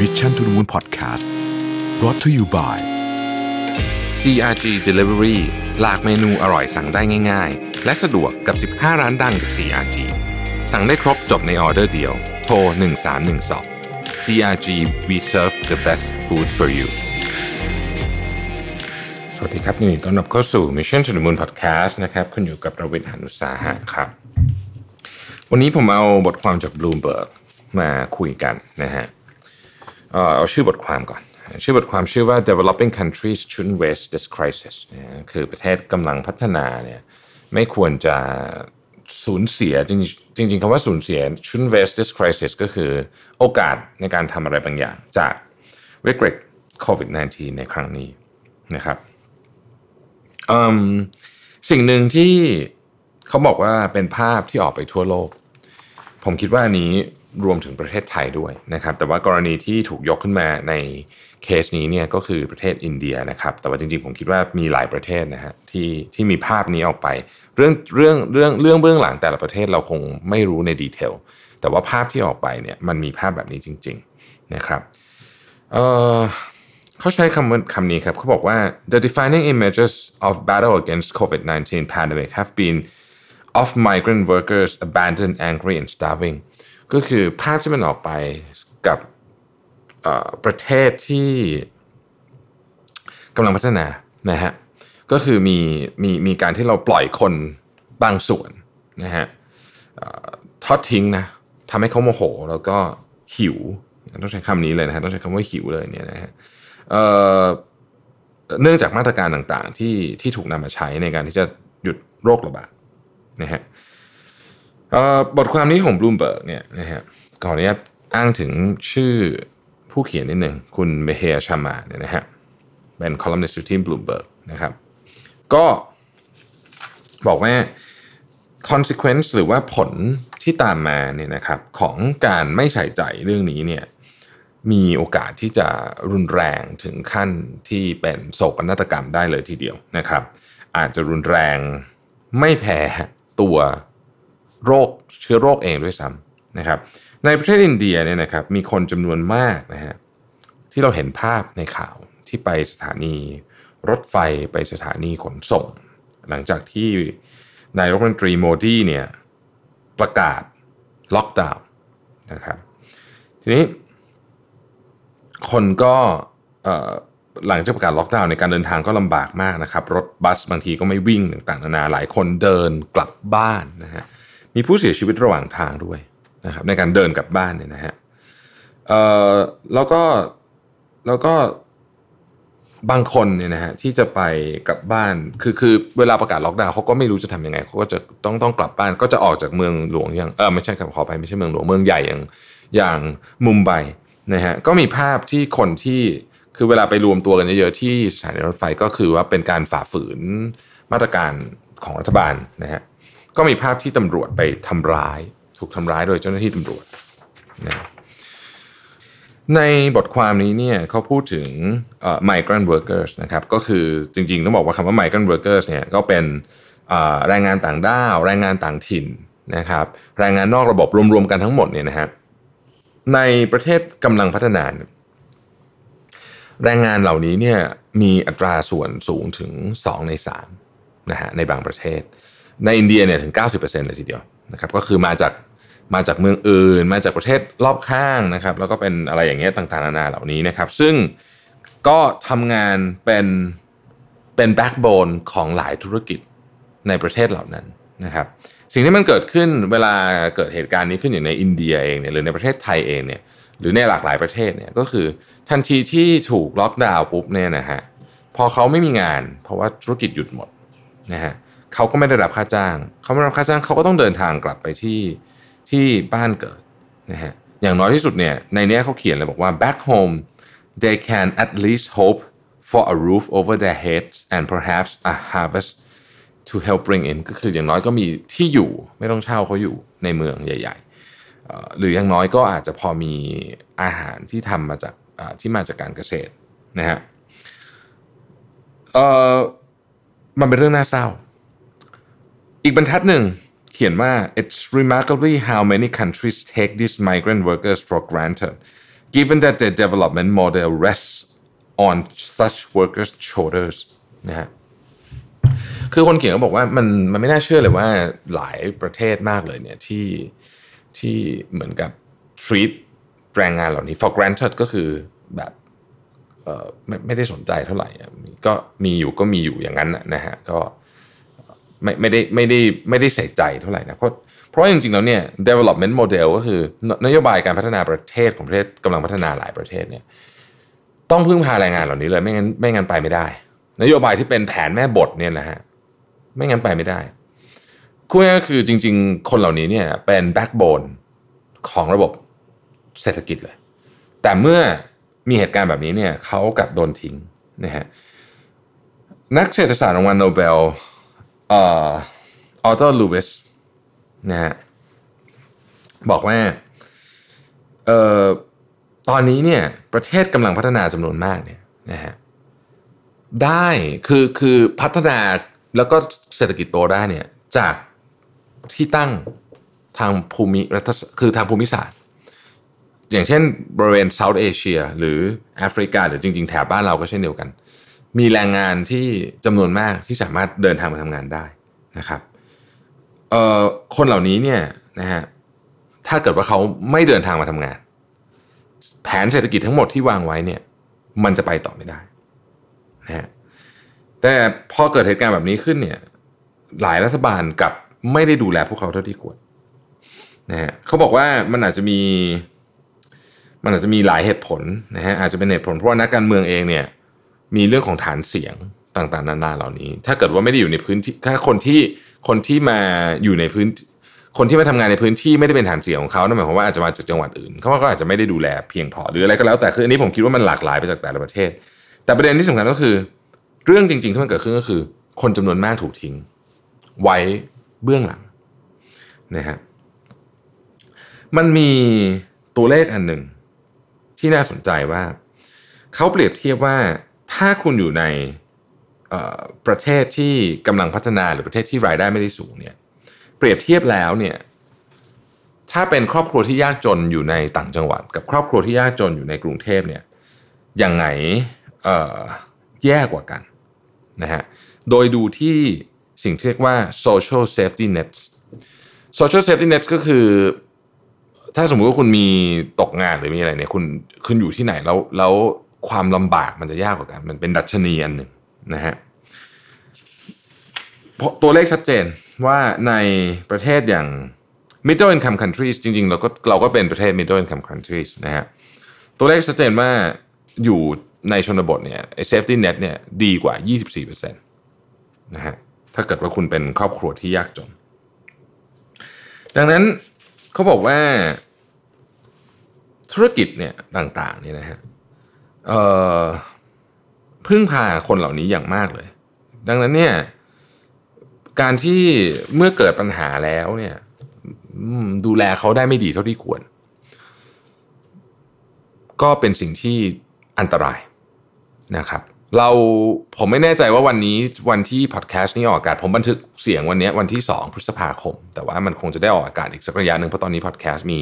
Mission to the Moon Podcast brought to you by CRG Delivery หลากเมนูอร่อยสั่งได้ง่าย ๆ และสะดวกกับ 15 ร้านดังจาก CRG สั่งได้ครบจบในออเดอร์เดียว โทร 1312 CRG we serve the best food for you สวัสดีครับยินดีต้อนรับเข้าสู่ Mission to the Moon Podcast นะครับคุณอยู่กับประวิทย์หานุสาหะครับ วันนี้ผมเอาบทความจาก Bloomberg มาคุยกันนะฮะ เอาชื่อบทความก่อน ชื่อบทความชื่อว่า developing countries shouldn't waste this crisis คือประเทศกำลังพัฒนาเนี่ยไม่ควรจะสูญเสียจริงๆจริงคำว่าสูญเสีย shouldn't waste this crisis ก็คือโอกาสในการทำอะไรบางอย่าง จากวิกฤตโควิด -19 ในครั้งนี้นะครับสิ่งหนึ่งที่เขาบอกว่าเป็นภาพที่ออกไปทั่วโลก ผมคิดว่าอันนี้ รวมถึงประเทศไทยด้วยนะครับ แต่ว่ากรณีที่ถูกยกขึ้นมาในเคสนี้เนี่ยก็คือประเทศอินเดียนะครับ แต่ว่าจริงๆผมคิดว่ามีหลายประเทศนะฮะที่ที่มีภาพนี้ออกไป เรื่องเรื่องเรื่องเรื่องเบื้องหลังแต่ละประเทศเราคงไม่รู้ในดีเทลแต่ว่าภาพที่ออกไปเนี่ยมันมีภาพแบบนี้จริง ๆนะครับเออเขาใช้คำคำนี้ครับเขาบอกว่า the defining images of battle against COVID-19 pandemic have been of migrant workers abandoned angry and starving ก็คือภาพที่มันออกไปกับประเทศที่กำลังพัฒนานะฮะก็คือมีมีมีการที่เราปล่อยคนบางส่วนนะฮะทอดทิ้งนะทำให้เขาโมโหแล้วก็หิวต้องใช้คำนี้เลยนะฮะต้องใช้คำว่าหิวเลยเนี่ยนะฮะเนื่องจากมาตรการต่างๆที่ที่ถูกนำมาใช้ในการที่จะหยุดโรคระบาดนะฮะ บทความนี้ของบลูมเบิร์กเนี่ยนะฮะขออนุญาตอ้างถึงชื่อผู้เขียนนิดหนึ่งคุณ Mihir Sharma เนี่ยนะฮะเป็นคอลัมนิสต์ที่บลูมเบิร์กนะครับ ก็บอกว่า consequence หรือว่าผลที่ตามมาเนี่ยนะครับของการไม่ใส่ใจเรื่องนี้เนี่ยมีโอกาสที่จะรุนแรงถึงขั้นที่เป็นโศกนาฏกรรมได้เลยทีเดียวนะครับ อาจจะรุนแรงไม่แพ้ตัว โรคเชื้อโรคเองด้วยซ้ำนะครับ ในประเทศอินเดียเนี่ยนะครับมีคนจำนวนมากนะฮะที่เราเห็นภาพในข่าวที่ไปสถานีรถไฟไปสถานีขนส่ง หลังจากที่นายรัฐมนตรีโมดีเนี่ยประกาศล็อกดาวน์นะครับทีนี้คนก็หลังจากประกาศล็อกดาวน์ในการเดินทางก็ลำบากมากนะครับ รถบัสบางทีก็ไม่วิ่งต่างๆนานาหลายคนเดินกลับบ้านนะฮะ มีผู้เสียชีวิตระหว่างทางด้วยนะครับในการเดินกลับบ้านเนี่ยนะฮะแล้วก็แล้วก็บางคนเนี่ยนะฮะที่จะไปกลับบ้านคือคือเวลาประกาศล็อกดาวน์เขาก็ไม่รู้จะทำยังไงเขาก็จะต้องต้องกลับบ้านก็จะออกจากเมืองหลวงอย่างเออไม่ใช่ครับขอไปไม่ใช่เมืองหลวงเมืองใหญ่อย่างอย่างมุมไบนะฮะก็มีภาพที่คนที่คือเวลาไปรวมตัวกันเยอะๆที่สถานีรถไฟก็คือว่าเป็นการฝ่าฝืนมาตรการของรัฐบาลนะฮะ ก็มีภาพที่ตำรวจไปทำร้าย ถูกทำร้ายโดยเจ้าหน้าที่ตำรวจนะในบทความนี้เนี่ยเขาพูดถึง migrant workers นะครับก็คือจริงๆ ต้องบอกว่าคำว่า migrant workers เนี่ยก็เป็นแรงงานต่างด้าวแรงงานต่างถิ่นนะครับแรงงานนอกระบบรวมๆกันทั้งหมดเนี่ยนะฮะในประเทศกำลังพัฒนาแรงงานเหล่านี้เนี่ยมีอัตราส่วนสูงถึง 2 ใน3นะฮะในบางประเทศ ในอินเดียเนี่ยถึง 90%เลยทีเดียวนะครับก็คือมาจากมาจากเมืองอื่น มาจากประเทศรอบข้างนะครับแล้วก็เป็นอะไรอย่างเงี้ยต่างๆนานาเหล่านี้นะครับ ซึ่งก็ทำงานเป็นเป็น backbone ของหลายธุรกิจในประเทศเหล่านั้นนะครับสิ่งที่มันเกิดขึ้นเวลาเกิดเหตุการณ์นี้ขึ้นอย่างในอินเดียเองเนี่ยหรือในประเทศไทยเองเนี่ยหรือในหลากหลายประเทศเนี่ยก็คือทันทีที่ถูกล็อกดาวน์ปุ๊บเนี่ยนะฮะพอเขาไม่มีงาน เพราะว่าธุรกิจหยุดหมดนะฮะ เขาก็ไม่ได้รับค่าจ้าง เขาไม่รับค่าจ้างเขาก็ต้องเดินทางกลับไปที่ที่บ้านเกิดนะฮะอย่างน้อยที่สุดเนี่ยในนี้เขาเขียนเลยบอกว่า back home they can at least hope for a roof over their heads and perhaps a harvest to help bring in ก็คืออย่างน้อยก็มีที่อยู่ไม่ต้องเช่าเขาอยู่ในเมืองใหญ่ๆ หรืออย่างน้อยก็อาจจะพอมีอาหารที่ทำมาจากที่มาจากการเกษตรนะฮะมันเป็นเรื่องน่าเศร้า อีกบรรทัดหนึ่งเขียนว่า it's remarkably how many countries take these migrant workers for granted given that their development model rests on such workers shoulders นะฮะคือคนเขียนก็บอกว่ามันมันไม่น่าเชื่อเลยว่าหลายประเทศมากเลยเนี่ยที่ที่เหมือนกับ treat แรงงานเหล่านี้ for granted ก็คือแบบเออไม่ไม่ได้สนใจเท่าไหร่ก็มีอยู่ก็มีอยู่อย่างนั้นนะฮะก็ ไม่ไม่ได้ไม่ได้ไม่ได้ใส่ใจเท่าไหร่นะเพราะเพราะจริงๆแล้วเนี่ย development model ก็คือนโยบายการพัฒนาประเทศของประเทศกำลังพัฒนาหลายประเทศเนี่ยต้องพึ่งพาแรงงานเหล่านี้เลยไม่งั้นไม่งั้นไปไม่ได้ นโยบายที่เป็นแผนแม่บทเนี่ยนะฮะไม่งั้นไปไม่ได้คู่นี้ก็คือจริง ๆ คนเหล่านี้เนี่ยเป็น backbone ของระบบเศรษฐกิจเลย แต่เมื่อมีเหตุการณ์แบบนี้เนี่ยเขากลับโดนทิ้งนะฮะนักเศรษฐศาสตร์รางวัลโนเบล อ่อ Arthur Lewis นะฮะบอกว่าเอ่อตอนนี้เนี่ยประเทศกำลังพัฒนาจำนวนมากเนี่ยนะฮะได้คือคือพัฒนาแล้วก็เศรษฐกิจโตได้เนี่ยจากที่ตั้งทางภูมิรัฐคือทางภูมิศาสตร์ อย่างเช่นบริเวณเซาท์เอเชียหรือแอฟริกาหรือจริง ๆ แถบบ้านเราก็เช่นเดียวกัน มีแรงงานที่จำนวนมากที่สามารถเดินทางมาทำงานได้นะครับเอ่อคนเหล่านี้เนี่ยนะฮะถ้าเกิดว่าเขาไม่เดินทางมาทำงาน แผนเศรษฐกิจทั้งหมดที่วางไว้เนี่ย มันจะไปต่อไม่ได้นะฮะแต่พอเกิดเหตุการณ์แบบนี้ขึ้นเนี่ย หลายรัฐบาลกับไม่ได้ดูแลพวกเขาเท่าที่ควรนะฮะเขาบอกว่ามันอาจจะมี มันอาจจะมีหลายเหตุผลนะฮะอาจจะเป็นเหตุผลเพราะว่านักการเมืองเองเนี่ย มีเรื่องของฐานเสียงต่างๆ นานาเหล่านี้ ถ้าเกิดว่าไม่ได้อยู่ในพื้นที่ถ้าคนที่คนที่มาอยู่ในพื้น คนที่มาทำงานในพื้นที่ไม่ได้เป็นฐานเสียงของเขานั่นหมายความว่าอาจจะมาจากจังหวัดอื่นเขาก็อาจจะไม่ได้ดูแลเพียงพอหรืออะไรก็แล้วแต่คืออันนี้ผมคิดว่ามันหลากหลายไปจากแต่ละประเทศ แต่ประเด็นที่สำคัญก็คือ เรื่องจริง ๆ ที่มันเกิดขึ้นก็คือ คนจำนวนมากถูกทิ้ง ไว้เบื้องหลังนะฮะมันมีตัวเลขอันหนึ่งที่น่าสนใจว่า เขาเปรียบเทียบว่า ถ้าคุณอยู่ในประเทศที่กำลังพัฒนาหรือประเทศที่รายได้ไม่ได้สูงเนี่ยเปรียบเทียบแล้วเนี่ยถ้าเป็นครอบครัวที่ยากจนอยู่ในต่างจังหวัด กับครอบครัวที่ยากจนอยู่ในกรุงเทพเนี่ยยังไงแย่กว่ากันนะฮะโดยดูที่สิ่งที่เรียกว่า social safety nets social safety nets ก็คือ ถ้าสมมุติว่าคุณมีตกงานหรือมีอะไรเนี่ยคุณคุณอยู่ที่ไหนแล้วแล้ว ความลำบากมันจะยากกว่ากัน มันเป็นดัชนีอันหนึ่งนะฮะตัวเลขชัดเจนว่าในประเทศอย่าง middle income countries จริงๆ เราก็เราก็เป็นประเทศ middle income countries นะฮะตัวเลขชัดเจนว่าอยู่ในชนบทเนี่ย safety net เนี่ยดีกว่า 24%นะฮะถ้าเกิดว่าคุณเป็นครอบครัวที่ยากจน ดังนั้นเขาบอกว่าธุรกิจเนี่ยต่างๆเนี่ยนะฮะ พึ่งพาคนเหล่านี้อย่างมากเลย ดังนั้นเนี่ย การที่เมื่อเกิดปัญหาแล้วเนี่ยดูแลเขาได้ไม่ดีเท่าที่ควร ก็เป็นสิ่งที่อันตรายนะครับ เราผมไม่แน่ใจว่าวันนี้วันที่พอดแคสต์นี้ออกอากาศ ผมบันทึกเสียงวันนี้วันที่ 2 พฤษภาคม แต่ว่ามันคงจะได้ออกอากาศอีกสักระยะหนึ่งเพราะตอนนี้พอดแคสต์มี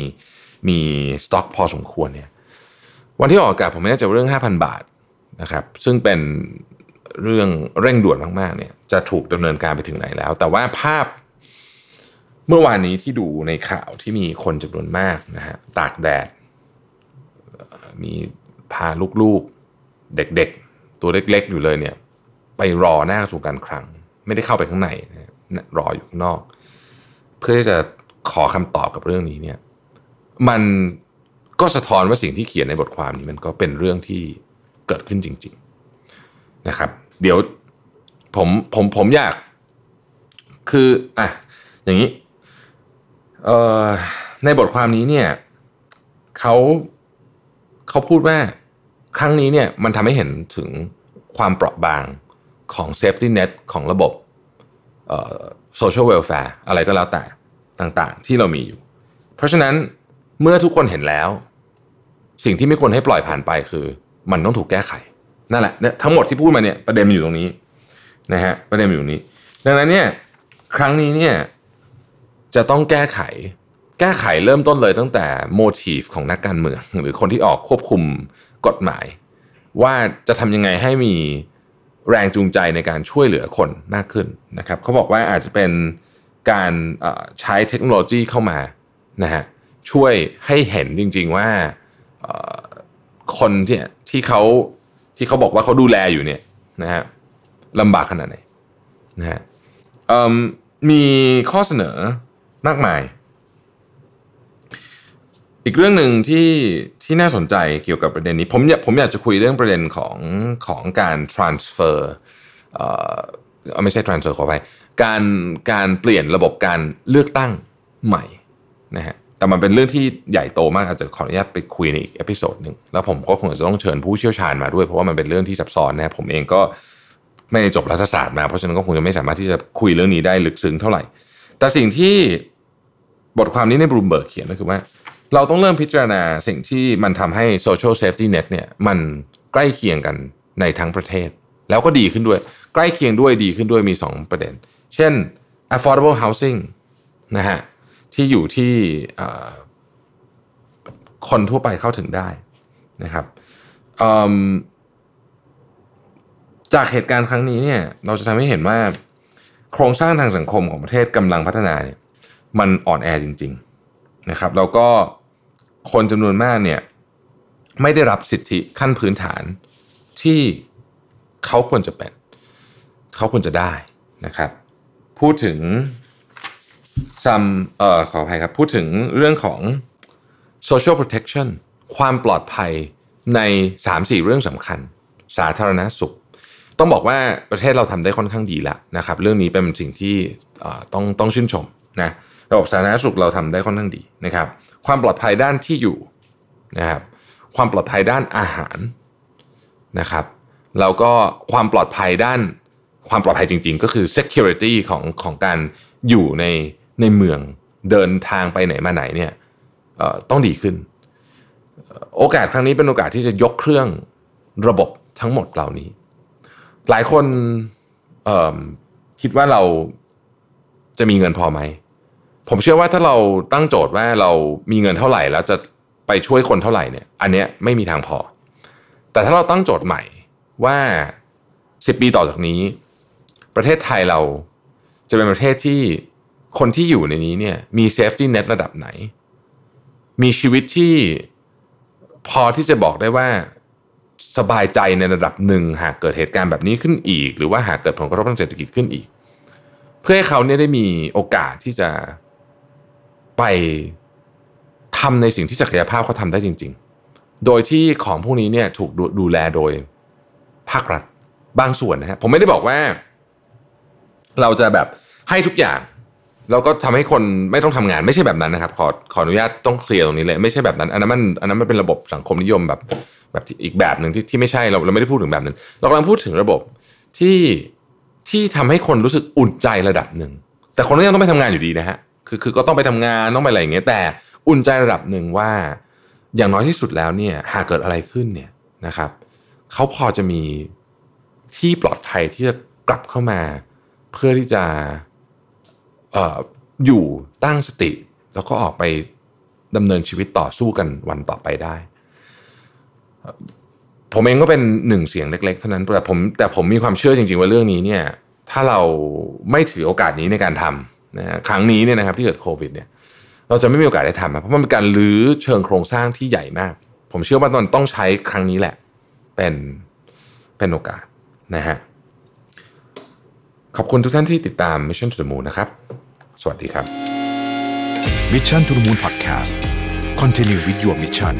มีสต็อกพอสมควรเนี่ย วันที่ออกอากาศผมไม่แน่ใจเรื่อง 5,000 บาทนะครับซึ่งเป็นเรื่องเร่งด่วนมากๆเนี่ยจะถูกดำเนินการไปถึงไหนแล้ว แต่ว่าภาพเมื่อวานนี้ที่ดูในข่าวที่มีคนจำนวนมากนะฮะตากแดด มีพาลูกๆเด็กๆ ตัวเล็กๆ อยู่เลยเนี่ยไปรอหน้ากระทรวงการคลัง ไม่ได้เข้าไปข้างในรออยู่ข้างนอก เพื่อที่จะขอคำตอบกับเรื่องนี้เนี่ยมัน ก็สะท้อนว่าสิ่งที่เขียนในบทความนี้มันก็เป็นเรื่องที่เกิดขึ้นจริง ๆนะครับ เดี๋ยวผมผมผมอยาก คืออะอย่างนี้เอ่อในบทความนี้เนี่ยเขาเขาพูดว่าครั้งนี้เนี่ยมันทำให้เห็นถึงความเปราะบางของ safety net ของระบบ social welfare อะไรก็แล้วแต่ต่างๆ ที่เรามีอยู่ เพราะฉะนั้นเมื่อทุกคนเห็นแล้ว สิ่งที่ไม่ควรให้ปล่อยผ่านไปคือ มันต้องถูกแก้ไขนั่นแหละทั้งหมดที่พูดมาเนี่ยประเด็นมันอยู่ตรงนี้นะฮะประเด็นมันอยู่นี้ ดังนั้นเนี่ยครั้งนี้เนี่ยจะต้องแก้ไข แก้ไขเริ่มต้นเลยตั้งแต่โมทีฟของนักการเมือง หรือคนที่ออกควบคุมกฎหมาย ว่าจะทำยังไงให้มีแรงจูงใจในการช่วยเหลือคนมากขึ้นนะครับเขาบอกว่าอาจจะเป็นการใช้เทคโนโลยีเข้ามานะฮะช่วยให้เห็นจริง ๆว่า คนที่ที่เขาที่เขาบอกว่าเขาดูแลอยู่เนี่ยนะฮะลำบากขนาดไหนนะฮะมีข้อเสนอมากมาย อีกเรื่องหนึ่งที่ที่น่าสนใจเกี่ยวกับประเด็นนี้ ผมอยากผมอยากจะคุยเรื่องประเด็นของของการ transfer เอ่อไม่ใช่ transfer ขอไปการการเปลี่ยนระบบการเลือกตั้งใหม่นะฮะ แต่มันเป็นเรื่องที่ใหญ่โตมากอาจจะขออนุญาตไปคุยในอีก episode หนึ่งแล้วผมก็คงจะต้องเชิญผู้เชี่ยวชาญมาด้วย เพราะว่ามันเป็นเรื่องที่ซับซ้อนนะผมเองก็ไม่ได้จบรัฐศาสตร์มาเพราะฉะนั้นก็คงจะไม่สามารถที่จะคุยเรื่องนี้ได้ลึกซึ้งเท่าไหร่ แต่สิ่งที่บทความนี้ในบลูมเบิร์กเขียนก็คือว่า เราต้องเริ่มพิจารณาสิ่งที่มันทำให้ social safety net เนี่ยมันใกล้เคียงกันในทั้งประเทศ แล้วก็ดีขึ้นด้วย ใกล้เคียงด้วยดีขึ้นด้วยมี 2 ประเด็น เช่น affordable housing นะฮะ ที่อยู่ที่คนทั่วไปเข้าถึงได้นะครับจากเหตุการณ์ครั้งนี้เนี่ยเราจะทำให้เห็นว่าโครงสร้างทางสังคมของประเทศกำลังพัฒนาเนี่ยมันอ่อนแอจริง ๆนะครับ แล้วก็คนจำนวนมากเนี่ยไม่ได้รับสิทธิขั้นพื้นฐานที่เขาควรจะเป็น เขาควรจะได้นะครับ พูดถึง ซัมเอ่อขออภัยครับ พูดถึงเรื่องของ social protection ความปลอดภัยใน 3-4 เรื่องสำคัญ สาธารณสุข ต้องบอกว่าประเทศเราทำได้ค่อนข้างดีแล้วนะครับ เรื่องนี้เป็นสิ่งที่ต้องต้องชื่นชมนะระบบสาธารณสุขเราทำได้ค่อนข้างดีนะครับ ความปลอดภัยด้านที่อยู่นะครับความปลอดภัยด้านอาหารนะครับแล้วก็ความปลอดภัยด้านความปลอดภัยจริง ๆ ก็คือ security ของของการอยู่ใน ในเมืองเดินทางไปไหนมาไหนเนี่ยต้องดีขึ้น โอกาสครั้งนี้เป็นโอกาสที่จะยกเครื่องระบบทั้งหมดเหล่านี้ หลายคนคิดว่าเราจะมีเงินพอไหม ผมเชื่อว่าถ้าเราตั้งโจทย์ว่าเรามีเงินเท่าไหร่แล้วจะไปช่วยคนเท่าไหร่เนี่ย อันเนี้ยไม่มีทางพอ แต่ถ้าเราตั้งโจทย์ใหม่ว่าสิบปีต่อจากนี้ ประเทศไทยเราจะเป็นประเทศที่ คนที่อยู่ในนี้เนี่ยมี safety net ระดับไหน มีชีวิตที่พอที่จะบอกได้ว่าสบายใจในระดับหนึ่งหากเกิดเหตุการณ์แบบนี้ขึ้นอีก หรือว่าหากเกิดผลกระทบทางเศรษฐกิจขึ้นอีก เพื่อให้เขาเนี่ยได้มีโอกาสที่จะไปทำในสิ่งที่ศักยภาพเขาทำได้จริง ๆ โดยที่ของพวกนี้เนี่ยถูกดูแลโดยภาครัฐบางส่วนนะฮะผมไม่ได้บอกว่า เราจะแบบให้ทุกอย่าง แล้วก็ทำให้คนไม่ต้องทำงานไม่ใช่แบบนั้นนะครับ ขอขออนุญาตต้องเคลียร์ตรงนี้เลยไม่ใช่แบบนั้น อันนั้นมันอันนั้นมันเป็นระบบสังคมนิยมแบบแบบอีกแบบหนึ่งที่ที่ไม่ใช่เราเราไม่ได้พูดถึงแบบนั้น เรากำลังพูดถึงระบบที่ที่ทำให้คนรู้สึกอุ่นใจระดับหนึ่งแต่คนก็ยังต้องไปทำงานอยู่ดีนะฮะคือคือก็ต้องไปทำงานต้องไปอะไรอย่างเงี้ยแต่อุ่นใจระดับหนึ่งว่า อย่างน้อยที่สุดแล้วเนี่ยหากเกิดอะไรขึ้นเนี่ยนะครับเขาพอจะมีที่ปลอดภัยที่จะกลับเข้ามา เพื่อที่จะ อยู่ตั้งสติ แล้วก็ออกไปดำเนินชีวิตต่อสู้กันวันต่อไปได้ ผมเองก็เป็นหนึ่งเสียงเล็ก ๆ เท่านั้นแต่ผมแต่ผมมีความเชื่อจริง ๆ ว่าเรื่องนี้เนี่ยถ้าเราไม่ถือโอกาสนี้ในการทำนะครั้งนี้เนี่ยนะครับที่เกิดโควิดเนี่ยเราจะไม่มีโอกาสได้ทำเพราะมันเป็นการลื้อเชิงโครงสร้างที่ใหญ่มาก ผมเชื่อว่ามันต้องใช้ครั้งนี้แหละ เป็นเป็นโอกาสนะฮะขอบคุณทุกท่านที่ติดตาม Mission to the Moon นะครับ สวัสดีครับ Mission to the Moon Podcast Continue with your mission